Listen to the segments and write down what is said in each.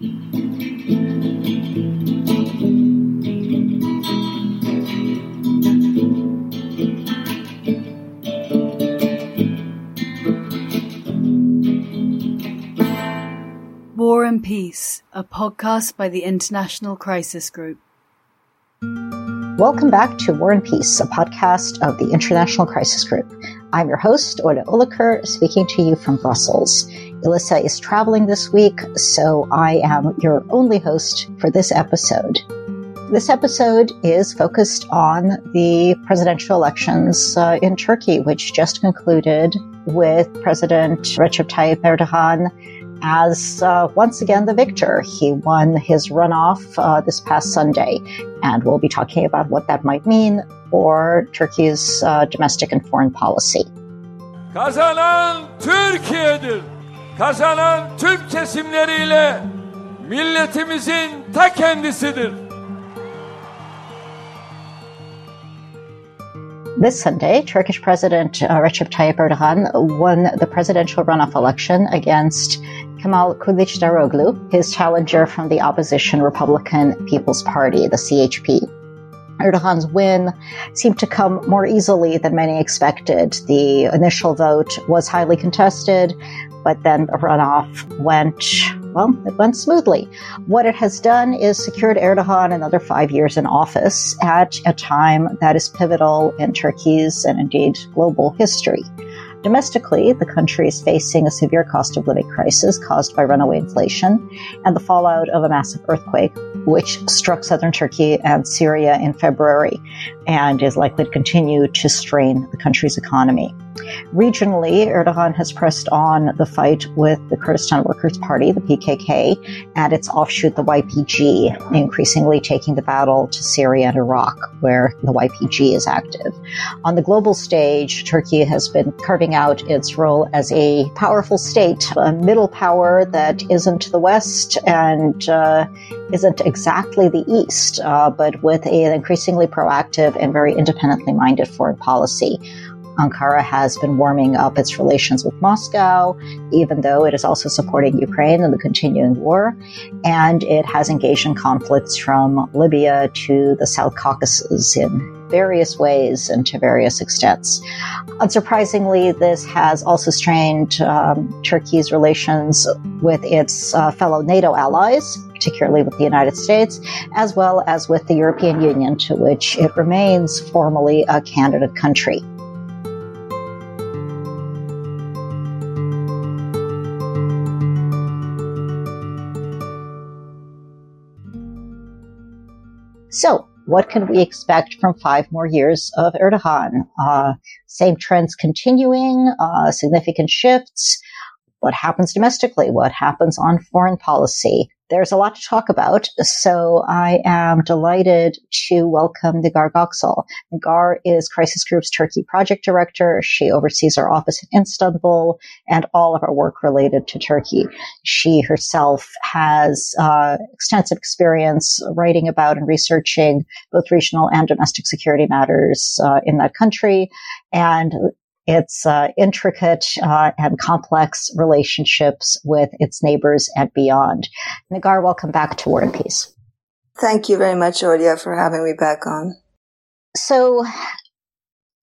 War and Peace, a podcast by the International Crisis Group. Welcome back to War and Peace, a podcast of the International Crisis Group. I'm your host, Olya Oliker, speaking to you from Brussels. Elissa is traveling this week, so I am your only host for this episode. This episode is focused on the presidential elections uh, in Turkey, which just concluded with President Recep Tayyip Erdogan as uh, once again the victor. He won his runoff uh, this past Sunday, and we'll be talking about what that might mean for Turkey's uh, domestic and foreign policy. Kazanan Türkiye'dir. Kazanan Türk kesimleriyle milletimizin ta kendisidir. This Sunday, Turkish President uh, Recep Tayyip Erdogan won the presidential runoff election against Kemal Kılıçdaroğlu, his challenger from the opposition Republican People's Party, the CHP. Erdogan's win seemed to come more easily than many expected. The initial vote was highly contested, but then the runoff went, well, it went smoothly. What it has done is secured Erdogan another five years in office at a time that is pivotal in Turkey's and indeed global history. Domestically, the country is facing a severe cost of living crisis caused by runaway inflation and the fallout of a massive earthquake, which struck southern Turkey and Syria in February and is likely to continue to strain the country's economy. Regionally, Erdogan has pressed on the fight with the Kurdistan Workers' Party, the PKK, and its offshoot, the YPG, increasingly taking the battle to Syria and Iraq, where the YPG is active. On the global stage, Turkey has been carving out its role as a powerful state, a middle power that isn't the West and uh, isn't exactly the East, uh, but with an increasingly proactive and very independently minded foreign policy. Ankara has been warming up its relations with Moscow, even though it is also supporting Ukraine in the continuing war. And it has engaged in conflicts from Libya to the South Caucasus in various ways and to various extents. Unsurprisingly, this has also strained um, Turkey's relations with its uh, fellow NATO allies, particularly with the United States, as well as with the European Union, to which it remains formally a candidate country. So, what can we expect from five more years of Erdogan? Uh, same trends continuing, uh, significant shifts. What happens domestically? What happens on foreign policy? There's a lot to talk about, so I am delighted to welcome Nigar Göksel. Nigar is Crisis Group's Turkey project director. She oversees our office in Istanbul and all of our work related to Turkey. She herself has uh, extensive experience writing about and researching both regional and domestic security matters uh, in that country, and its uh, intricate uh, and complex relationships with its neighbors and beyond. Nigar, welcome back to War and Peace. Thank you very much, Olya, for having me back on. So,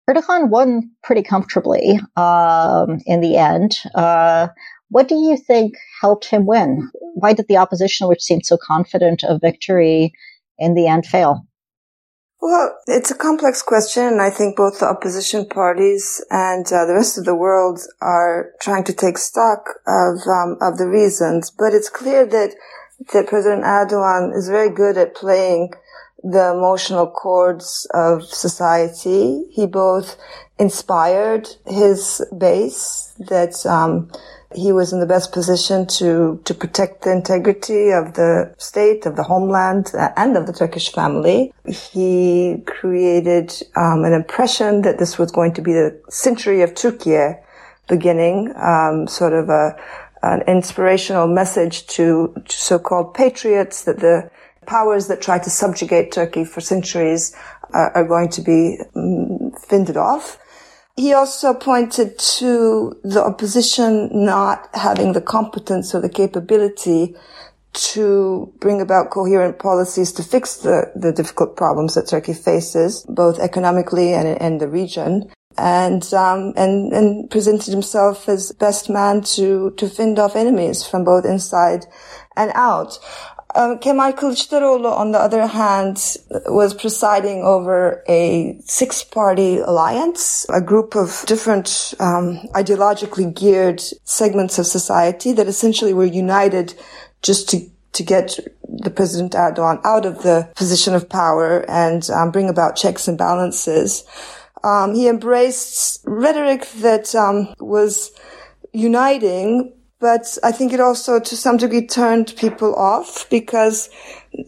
Erdogan won pretty comfortably um, in the end. Uh, what do you think helped him win? Why did the opposition, which seemed so confident of victory, in the end fail? Well, it's a complex question, and I think both the opposition parties and uh, the rest of the world are trying to take stock of um, of the reasons. But it's clear that that President Erdogan is very good at playing the emotional chords of society. He both inspired his base that um, he was in the best position to, to protect the integrity of the state, of the homeland, uh, and of the Turkish family. He created um, an impression that this was going to be the century of Turkey beginning, um, sort of a, an inspirational message to, to so-called patriots that the powers that try to subjugate Turkey for centuries uh, are going to be um, fended off. He also pointed to the opposition not having the competence or the capability to bring about coherent policies to fix the, the difficult problems that Turkey faces, both economically and in the region. And, um, and, and presented himself as best man to, to fend off enemies from both inside and out. Um, Kemal Kılıçdaroğlu, on the other hand, was presiding over a six-party alliance, a group of different um, ideologically geared segments of society that essentially were united just to to get the President Erdogan out of the position of power and um, bring about checks and balances. Um, he embraced rhetoric that um, was uniting, but I think it also to some degree turned people off because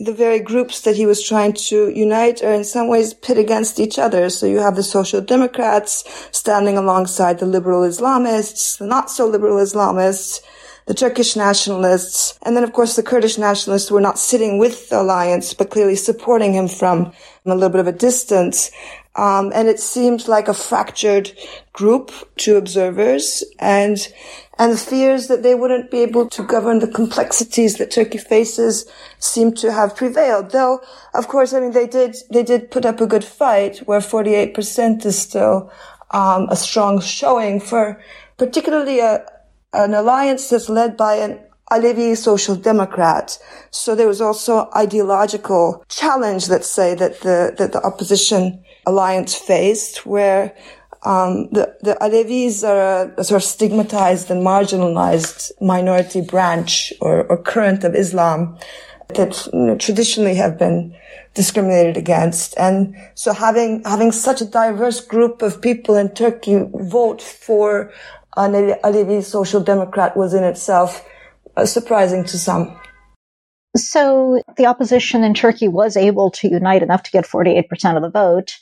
the very groups that he was trying to unite are in some ways pit against each other. So you have the social democrats standing alongside the liberal Islamists, the not so liberal Islamists, the Turkish nationalists, and then of course the Kurdish nationalists were not sitting with the alliance, but clearly supporting him from a little bit of a distance. Um, and it seemed like a fractured group to observers and and the fears that they wouldn't be able to govern the complexities that Turkey faces seem to have prevailed. Though, of course, I mean, they did, they did put up a good fight where 48% is still, um, a strong showing for particularly a, an alliance that's led by an Alevi social democrat. So there was also ideological challenge, let's say, that the, that the opposition alliance faced where um, the, the Alevis are a, sort of stigmatized and marginalized minority branch or, or current of Islam that you know, traditionally have been discriminated against. And so having, having such a diverse group of people in Turkey vote for an Alevi social democrat was in itself uh, surprising to some. So the opposition in Turkey was able to unite enough to get 48% of the vote.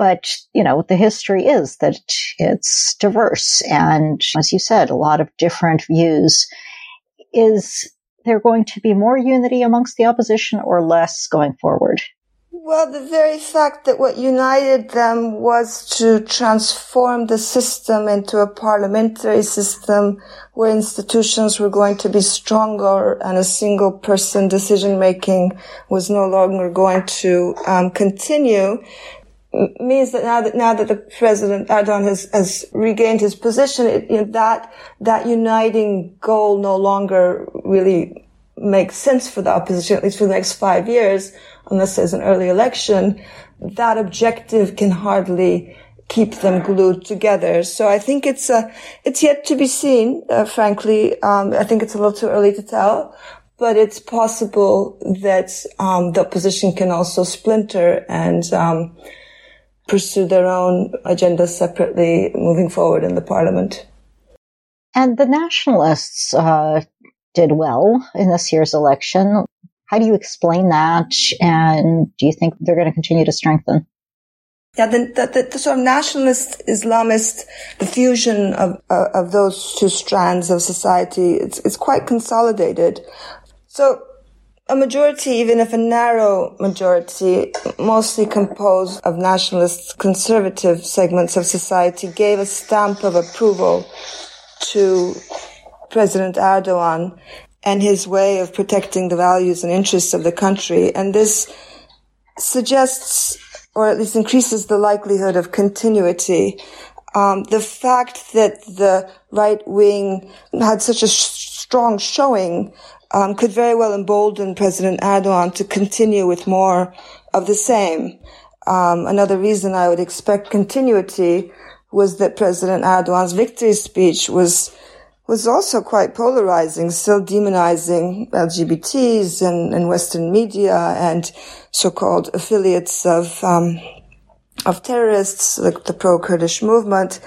But, you know, the history is that it's diverse. And as you said, a lot of different views. Is there going to be more unity amongst the opposition or less going forward? Well, the very fact that what united them was to transform the system into a parliamentary system where institutions were going to be stronger and a single person decision making was no longer going to um, continue means that now that now that the president Erdogan has has regained his position, it, you know, that that uniting goal no longer really makes sense for the opposition, at least for the next five years, unless there's an early election. That objective can hardly keep them glued together. So I think it's uh, it's yet to be seen. Uh, frankly, um, I think it's a little too early to tell. But it's possible that um, the opposition can also splinter and um, pursue their own agenda separately moving forward in the parliament. And the nationalists uh, did well in this year's election. How do you explain that? And do you think they're going to continue to strengthen? Yeah, the, the, the, sort of nationalist Islamist, the fusion of, uh, of those two strands of society, it's, it's quite consolidated. So a majority, even if a narrow majority, mostly composed of nationalist conservative segments of society, gave a stamp of approval to President Erdogan and his way of protecting the values and interests of the country. And this suggests, or at least increases the likelihood of continuity. Um, the fact that the right wing had such a sh- strong showing um, could very well embolden President Erdogan to continue with more of the same. Um, another reason I would expect continuity was that President Erdogan's victory speech was was also quite polarizing, still demonizing LGBTs and, and Western media and so-called affiliates of um, of terrorists, like the pro-Kurdish movement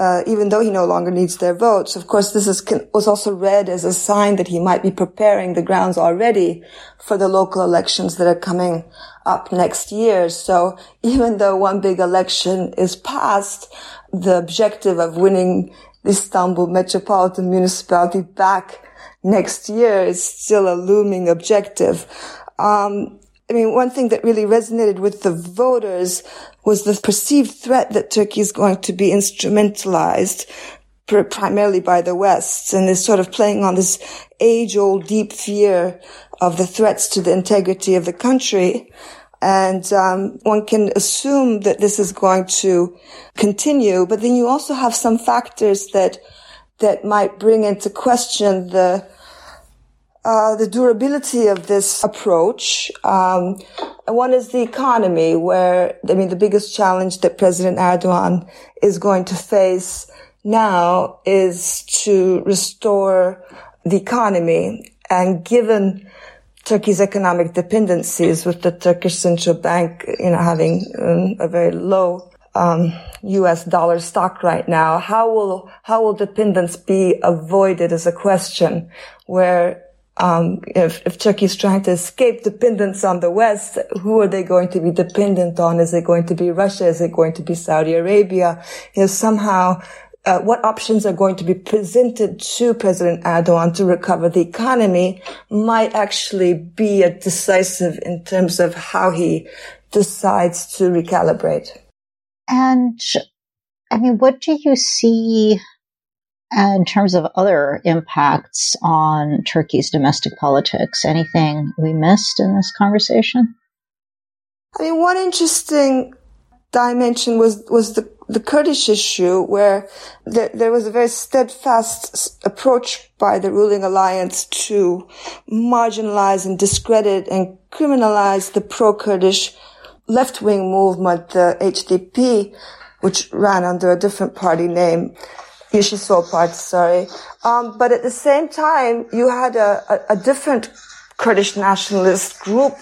uh, even though he no longer needs their votes. Of course, this is, was also read as a sign that he might be preparing the grounds already for the local elections that are coming up next year. So even though one big election is passed, the objective of winning the Istanbul Metropolitan Municipality back next year is still a looming objective. Um, I mean, one thing that really resonated with the voters was the perceived threat that Turkey is going to be instrumentalized primarily by the West and is sort of playing on this age old deep fear of the threats to the integrity of the country. And um, one can assume that this is going to continue, but then you also have some factors that that might bring into question the uh, the durability of this approach. Um, one is the economy, where I mean the biggest challenge that President Erdogan is going to face now is to restore the economy. And given Turkey's economic dependencies, with the Turkish central bank, you know, having um, a very low um, U.S. dollar stock right now, how will how will dependence be avoided? Is a question where um, if, if Turkey is trying to escape dependence on the West, who are they going to be dependent on? Is it going to be Russia? Is it going to be Saudi Arabia? You know, somehow, uh, what options are going to be presented to President Erdogan to recover the economy might actually be decisive in terms of how he decides to recalibrate. And I mean, what do you see in terms of other impacts on Turkey's domestic politics, anything we missed in this conversation? I mean, one interesting dimension was was the the Kurdish issue, where there, there was a very steadfast approach by the ruling alliance to marginalize and discredit and criminalize the pro-Kurdish left-wing movement, the HDP, which ran under a different party name. Sol Party, sorry. Um, but at the same time, you had a, a, a different Kurdish nationalist group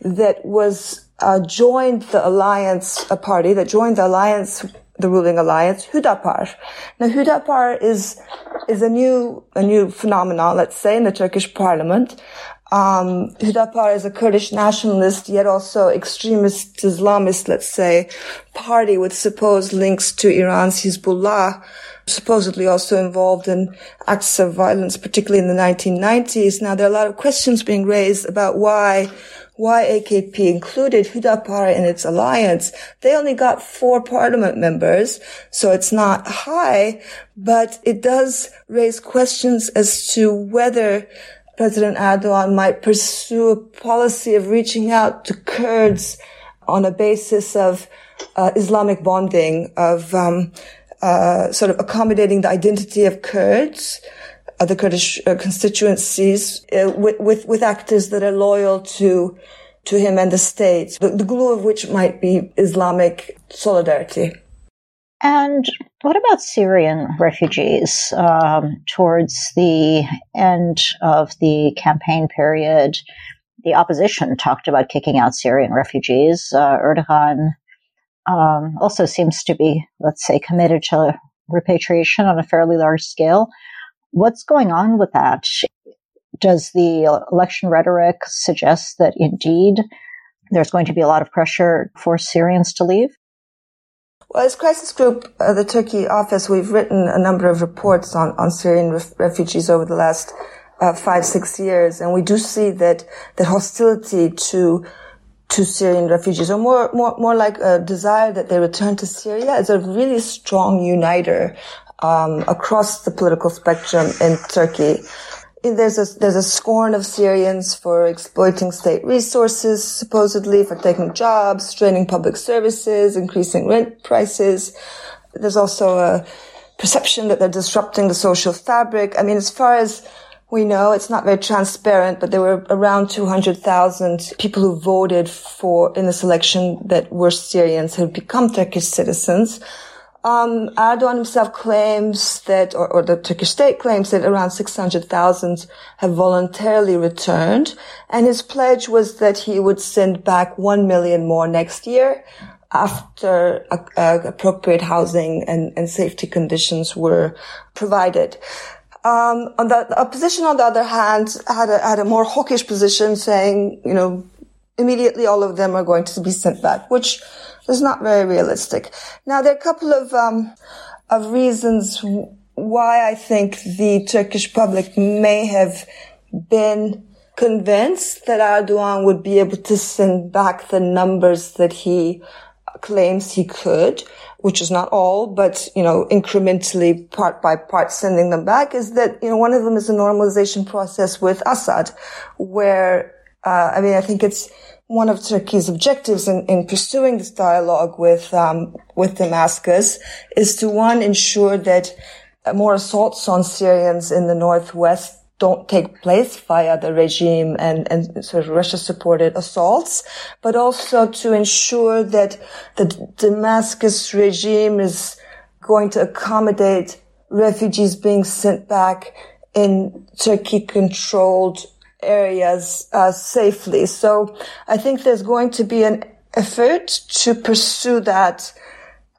that was uh, joined the alliance, a party that joined the alliance, the ruling alliance, Hüdapar. Now, Hüdapar is is a new a new phenomenon, let's say, in the Turkish parliament. Um, Hüdapar is a Kurdish nationalist, yet also extremist Islamist, let's say, party with supposed links to Iran's Hezbollah supposedly also involved in acts of violence, particularly in the 1990s. Now, there are a lot of questions being raised about why why AKP included Hüdapar in its alliance. They only got four parliament members, so it's not high, but it does raise questions as to whether President Erdogan might pursue a policy of reaching out to Kurds on a basis of uh, Islamic bonding, of um, uh, sort of accommodating the identity of Kurds, the Kurdish uh, constituencies, uh, with, with, with actors that are loyal to to him and the state, the, the glue of which might be Islamic solidarity. And what about Syrian refugees? Um, towards the end of the campaign period, the opposition talked about kicking out Syrian refugees. Uh, Erdogan um, also seems to be, let's say, committed to repatriation on a fairly large scale. What's going on with that? Does the election rhetoric suggest that indeed there's going to be a lot of pressure for Syrians to leave? Well, as Crisis Group, uh, the Turkey office, we've written a number of reports on, on Syrian ref- refugees over the last uh, five, six years, and we do see that that hostility to to Syrian refugees, or more, more, more like a desire that they return to Syria is a really strong uniter um, across the political spectrum in Turkey. There's a, there's a scorn of Syrians for exploiting state resources, supposedly for taking jobs, straining public services, increasing rent prices. There's also a perception that they're disrupting the social fabric. I mean, as far as we know it's not very transparent, but there were around 200,000 people who voted for in this election that were Syrians who had become Turkish citizens. Um, Erdogan himself claims that, or, or, the Turkish state claims that around 600,000 have voluntarily returned. And his pledge was that he would send back 1 million more next year after uh, appropriate housing and, and safety conditions were provided. Um, on the, opposition, on the other hand, had a, had a more hawkish position saying, you know, immediately all of them are going to be sent back, which is not very realistic. Now, there are a couple of, um, of reasons why I think the Turkish public may have been convinced that Erdogan would be able to send back the numbers that he claims he could, which is not all, but, you know, incrementally, part by part, sending them back is that, you know, one of them is a normalization process with Assad, where, uh, I mean, I think it's one of Turkey's objectives in, in pursuing this dialogue with, um, with Damascus is to one, ensure that more assaults on Syrians in the northwest don't take place via the regime and, and sort of Russia supported assaults, but also to ensure that the Damascus regime is going to accommodate refugees being sent back in Turkey controlled areas uh, safely. So I think there's going to be an effort to pursue that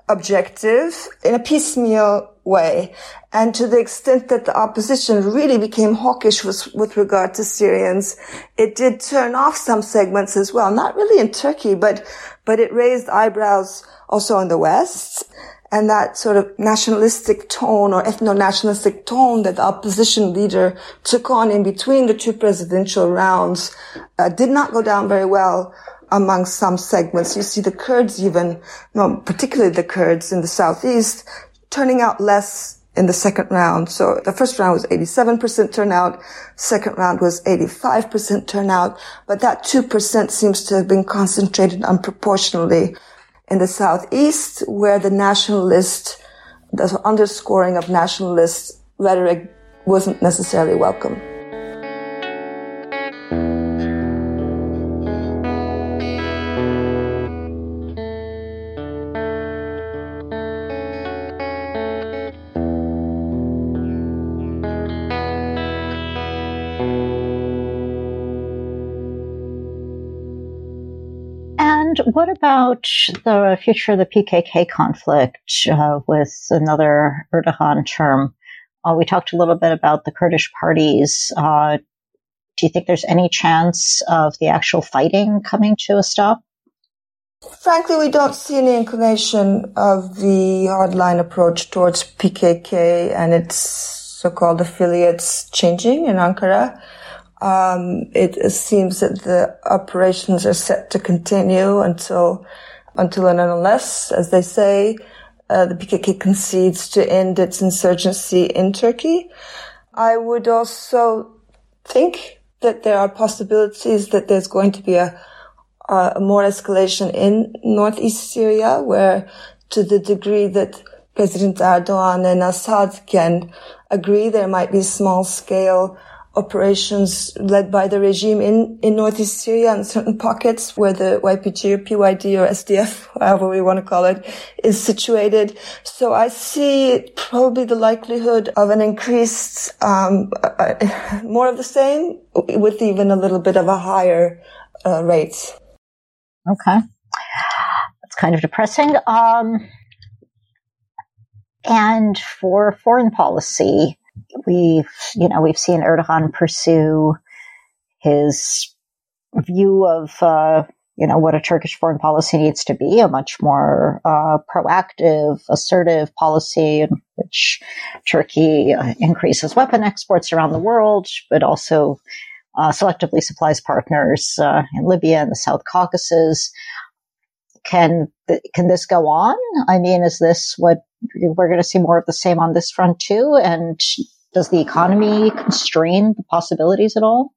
objective in a piecemeal way. And to the extent that the opposition really became hawkish with, with regard to Syrians, it did turn off some segments as well. Not really in Turkey, but, but it raised eyebrows also in the West. And that sort of nationalistic tone or ethno-nationalistic tone that the opposition leader took on in between the two presidential rounds uh, did not go down very well among some segments. You see the Kurds even, particularly the Kurds in the southeast, turning out less in the second round. So the first round was 87% turnout. Second round was 85% turnout. But that 2% seems to have been concentrated unproportionally in the southeast where the nationalist, the underscoring of nationalist rhetoric wasn't necessarily welcome. What about the future of the PKK conflict uh, with another Erdogan term? Uh, we talked a little bit about the Kurdish parties. Uh, do you think there's any chance of the actual fighting coming to a stop? Frankly, we don't see any inclination of the hardline approach towards PKK and its so-called affiliates changing in Ankara. Um, it seems that the operations are set to continue until, until and unless, as they say, uh, the PKK concedes to end its insurgency in Turkey. I would also think that there are possibilities that there's going to be a, a more escalation in northeast Syria, where to the degree that President Erdogan and Assad can agree, there might be small scale operations led by the regime in, in northeast Syria and certain pockets where the YPG or PYD or SDF, however we want to call it, is situated. So I see probably the likelihood of an increased, um, uh, more of the same with even a little bit of a higher uh, rate. Okay. That's kind of depressing. Um, and for foreign policy, we've, you know, we've seen Erdogan pursue his view of, uh, you know, what a Turkish foreign policy needs to be, a much more uh, proactive, assertive policy in which Turkey uh, increases weapon exports around the world, but also uh, selectively supplies partners uh, in Libya and the South Caucasus. Can can this go on? I mean, is this what we're going to see more of the same on this front too? And does the economy constrain the possibilities at all?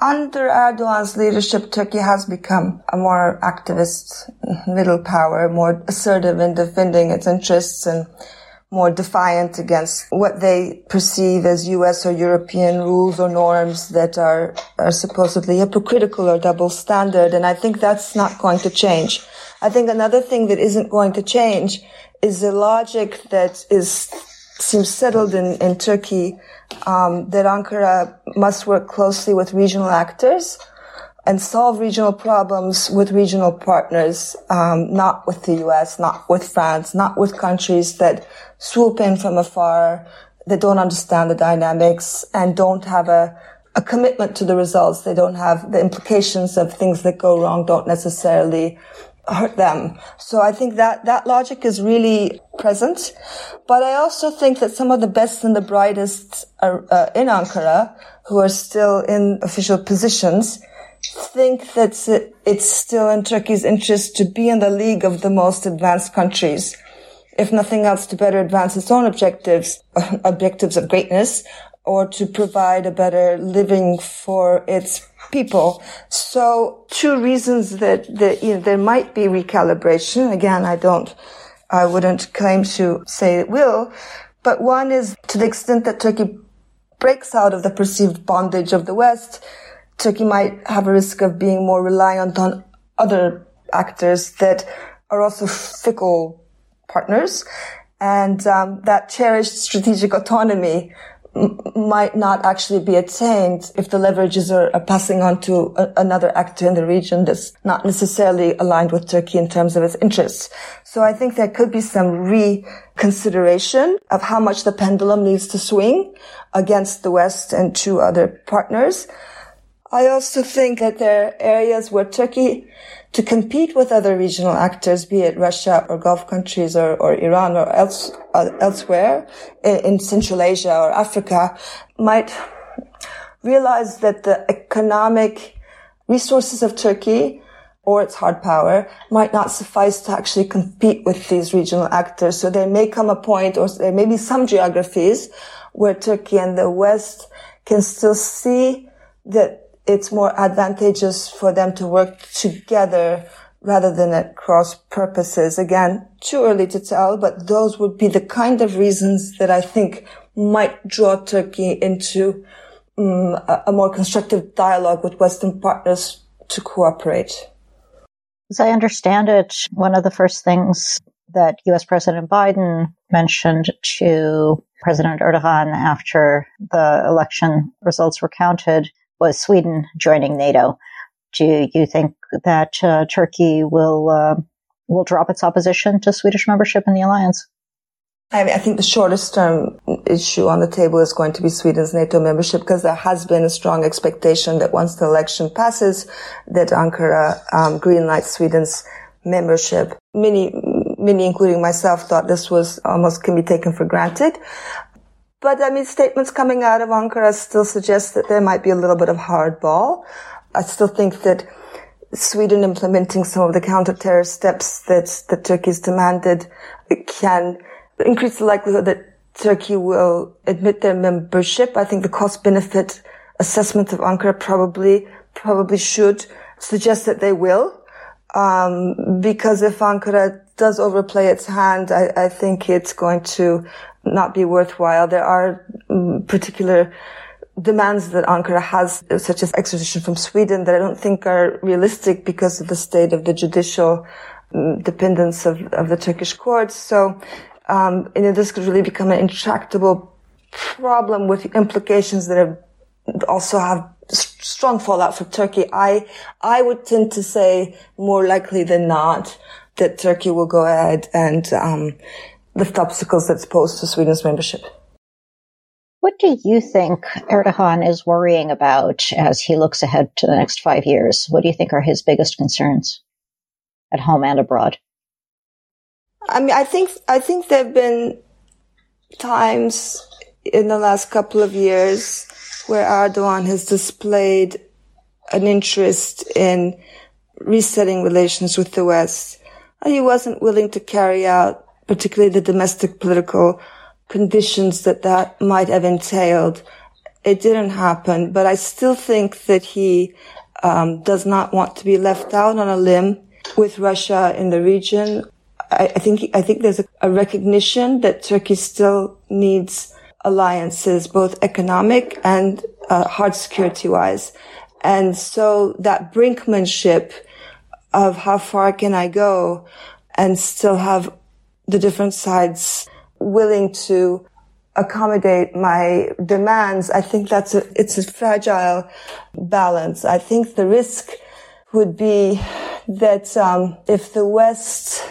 Under Erdogan's leadership, Turkey has become a more activist middle power, more assertive in defending its interests and more defiant against what they perceive as US or European rules or norms that are, are supposedly hypocritical or double standard. And I think that's not going to change. I think another thing that isn't going to change is a logic that is seems settled in, in Turkey um, that Ankara must work closely with regional actors and solve regional problems with regional partners, um, not with the U.S., not with France, not with countries that swoop in from afar, that don't understand the dynamics and don't have a, a commitment to the results. They don't have the implications of things that go wrong don't necessarily hurt them. So I think that that logic is really present. But I also think that some of the best and the brightest are uh, in Ankara who are still in official positions think that it's still in Turkey's interest to be in the league of the most advanced countries. If nothing else, to better advance its own objectives, objectives of greatness, or to provide a better living for its people. So two reasons that, that you know, there might be recalibration. Again, I don't, I wouldn't claim to say it will, but one is to the extent that Turkey breaks out of the perceived bondage of the West, Turkey might have a risk of being more reliant on other actors that are also fickle partners and um, that cherished strategic autonomy might not actually be attained if the leverages are, are passing on to a, another actor in the region that's not necessarily aligned with Turkey in terms of its interests. So I think there could be some reconsideration of how much the pendulum needs to swing against the West and two other partners. I also think that there are areas where Turkey, to compete with other regional actors, be it Russia or Gulf countries or, or Iran or else, uh, elsewhere in, in Central Asia or Africa, might realize that the economic resources of Turkey or its hard power might not suffice to actually compete with these regional actors. So there may come a point or there may be some geographies where Turkey and the West can still see that it's more advantageous for them to work together rather than at cross purposes. Again, too early to tell, but those would be the kind of reasons that I think might draw Turkey into um, a, a more constructive dialogue with Western partners to cooperate. As I understand it, one of the first things that US President Biden mentioned to President Erdogan after the election results were counted was Sweden joining NATO. Do you think that uh, Turkey will uh, will drop its opposition to Swedish membership in the alliance? I, mean, I think the shortest term issue on the table is going to be Sweden's NATO membership because there has been a strong expectation that once the election passes, that Ankara um, greenlights Sweden's membership. Many, many, including myself, thought this was almost can be taken for granted. But I mean, statements coming out of Ankara still suggest that there might be a little bit of hardball. I still think that Sweden implementing some of the counter-terror steps that, that Turkey's demanded can increase the likelihood that Turkey will admit their membership. I think the cost benefit assessment of Ankara probably, probably should suggest that they will. Um, because if Ankara does overplay its hand, I, I think it's going to not be worthwhile. There are um, particular demands that Ankara has, such as extradition from Sweden, that I don't think are realistic because of the state of the judicial um, dependence of, of the Turkish courts. So, um, you know, this could really become an intractable problem with implications that also have strong fallout for Turkey. I, I would tend to say more likely than not that Turkey will go ahead and, um, lift obstacles that's posed to Sweden's membership. What do you think Erdogan is worrying about as he looks ahead to the next five years? What do you think are his biggest concerns at home and abroad? I mean, I think, I think there have been times in the last couple of years where Erdogan has displayed an interest in resetting relations with the West. He wasn't willing to carry out particularly the domestic political conditions that that might have entailed. It didn't happen, but I still think that he um, does not want to be left out on a limb with Russia in the region. I, I think I think there's a, a recognition that Turkey still needs alliances, both economic and uh, hard security wise. And so that brinkmanship of how far can I go and still have the different sides willing to accommodate my demands, I think that's a, it's a fragile balance. I think the risk would be that um, if the West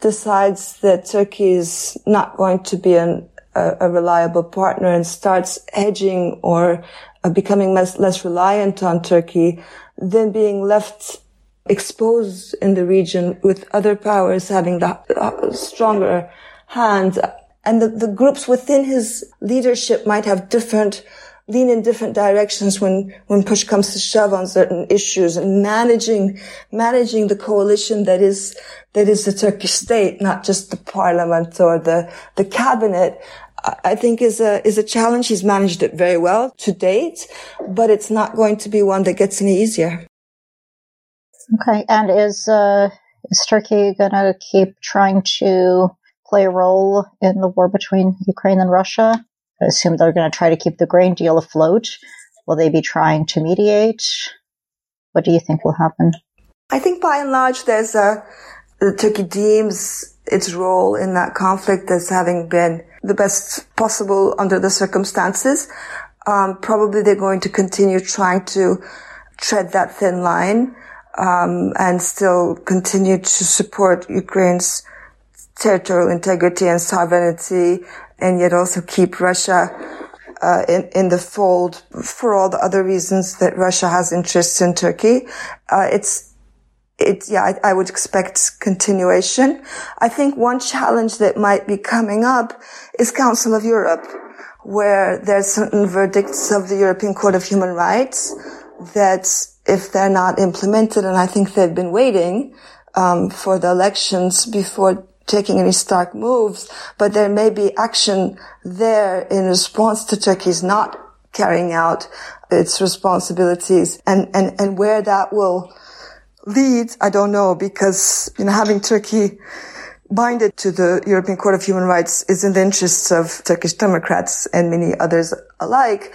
decides that Turkey is not going to be an, a, a, reliable partner and starts hedging or uh, becoming less, less reliant on Turkey, then being left exposed in the region with other powers having the uh, stronger hand and the, the groups within his leadership might have different lean in different directions when, when push comes to shove on certain issues and managing, managing the coalition that is, that is the Turkish state, not just the parliament or the, the cabinet. I think is a, is a challenge. He's managed it very well to date, but it's not going to be one that gets any easier. Okay. And is, uh, is Turkey going to keep trying to play a role in the war between Ukraine and Russia? I assume they're going to try to keep the grain deal afloat. Will they be trying to mediate? What do you think will happen? I think by and large, there's a, Turkey deems its role in that conflict as having been the best possible under the circumstances. Um, probably they're going to continue trying to tread that thin line um, and still continue to support Ukraine's territorial integrity and sovereignty, and yet also keep Russia uh, in, in the fold for all the other reasons that Russia has interests in Turkey. Uh, it's it, yeah, I, I, would expect continuation. I think one challenge that might be coming up is Council of Europe, where there's certain verdicts of the European Court of Human Rights that if they're not implemented, and I think they've been waiting um, for the elections before taking any stark moves, but there may be action there in response to Turkey's not carrying out its responsibilities and, and, and where that will lead, I don't know, because, you know, having Turkey binded to the European Court of Human Rights is in the interests of Turkish Democrats and many others alike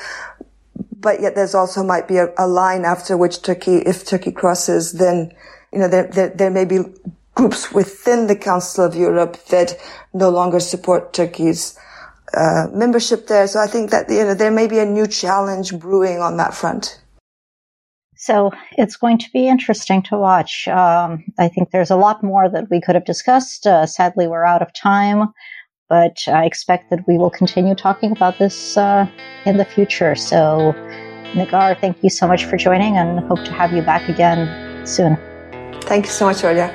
but yet there's also might be a, a, line after which Turkey, if Turkey crosses, then, you know, there, there, there may be groups within the Council of Europe that no longer support Turkey's uh, membership there. So I think that, you know, there may be a new challenge brewing on that front. So it's going to be interesting to watch. Um, I think there's a lot more that we could have discussed. Uh, sadly, we're out of time but I expect that we will continue talking about this uh, in the future. So, Nigar, thank you so much for joining and hope to have you back again soon. Thank you so much, Olya.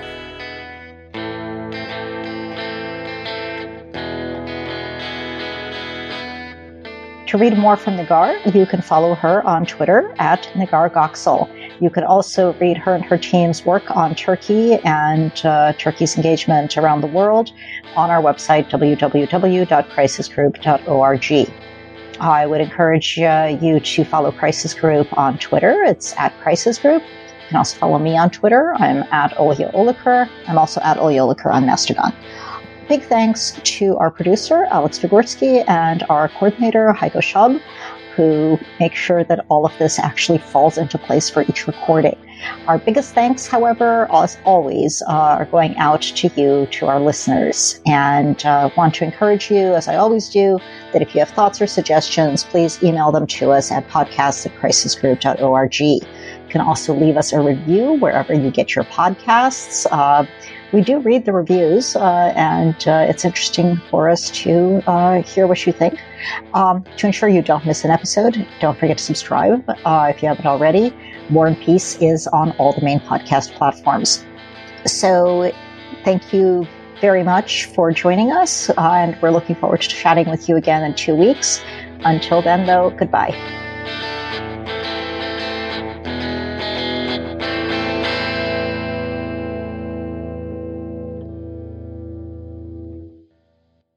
To read more from Nigar, you can follow her on Twitter at Nigar Göksel. You can also read her and her team's work on Turkey and uh, Turkey's engagement around the world on our website, www.crisisgroup.org. I would encourage uh, you to follow Crisis Group on Twitter. It's at Crisis Group. You can also follow me on Twitter. I'm at Olya Oliker. I'm also at Olya Oliker on Mastodon. Big thanks to our producer, Alex Vigorski, and our coordinator, Heiko Schaub who make sure that all of this actually falls into place for each recording. Our biggest thanks, however, as always, uh, are going out to you, to our listeners, and uh, want to encourage you, as I always do, that if you have thoughts or suggestions, please email them to us at podcasts at crisisgroup.org. Can also leave us a review wherever you get your podcasts. Uh, we do read the reviews, uh, and uh, it's interesting for us to uh, hear what you think. Um, to ensure you don't miss an episode, don't forget to subscribe uh, if you haven't already. War and Peace is on all the main podcast platforms. So, thank you very much for joining us, and we're looking forward to chatting with you again in two weeks. Until then, though, goodbye.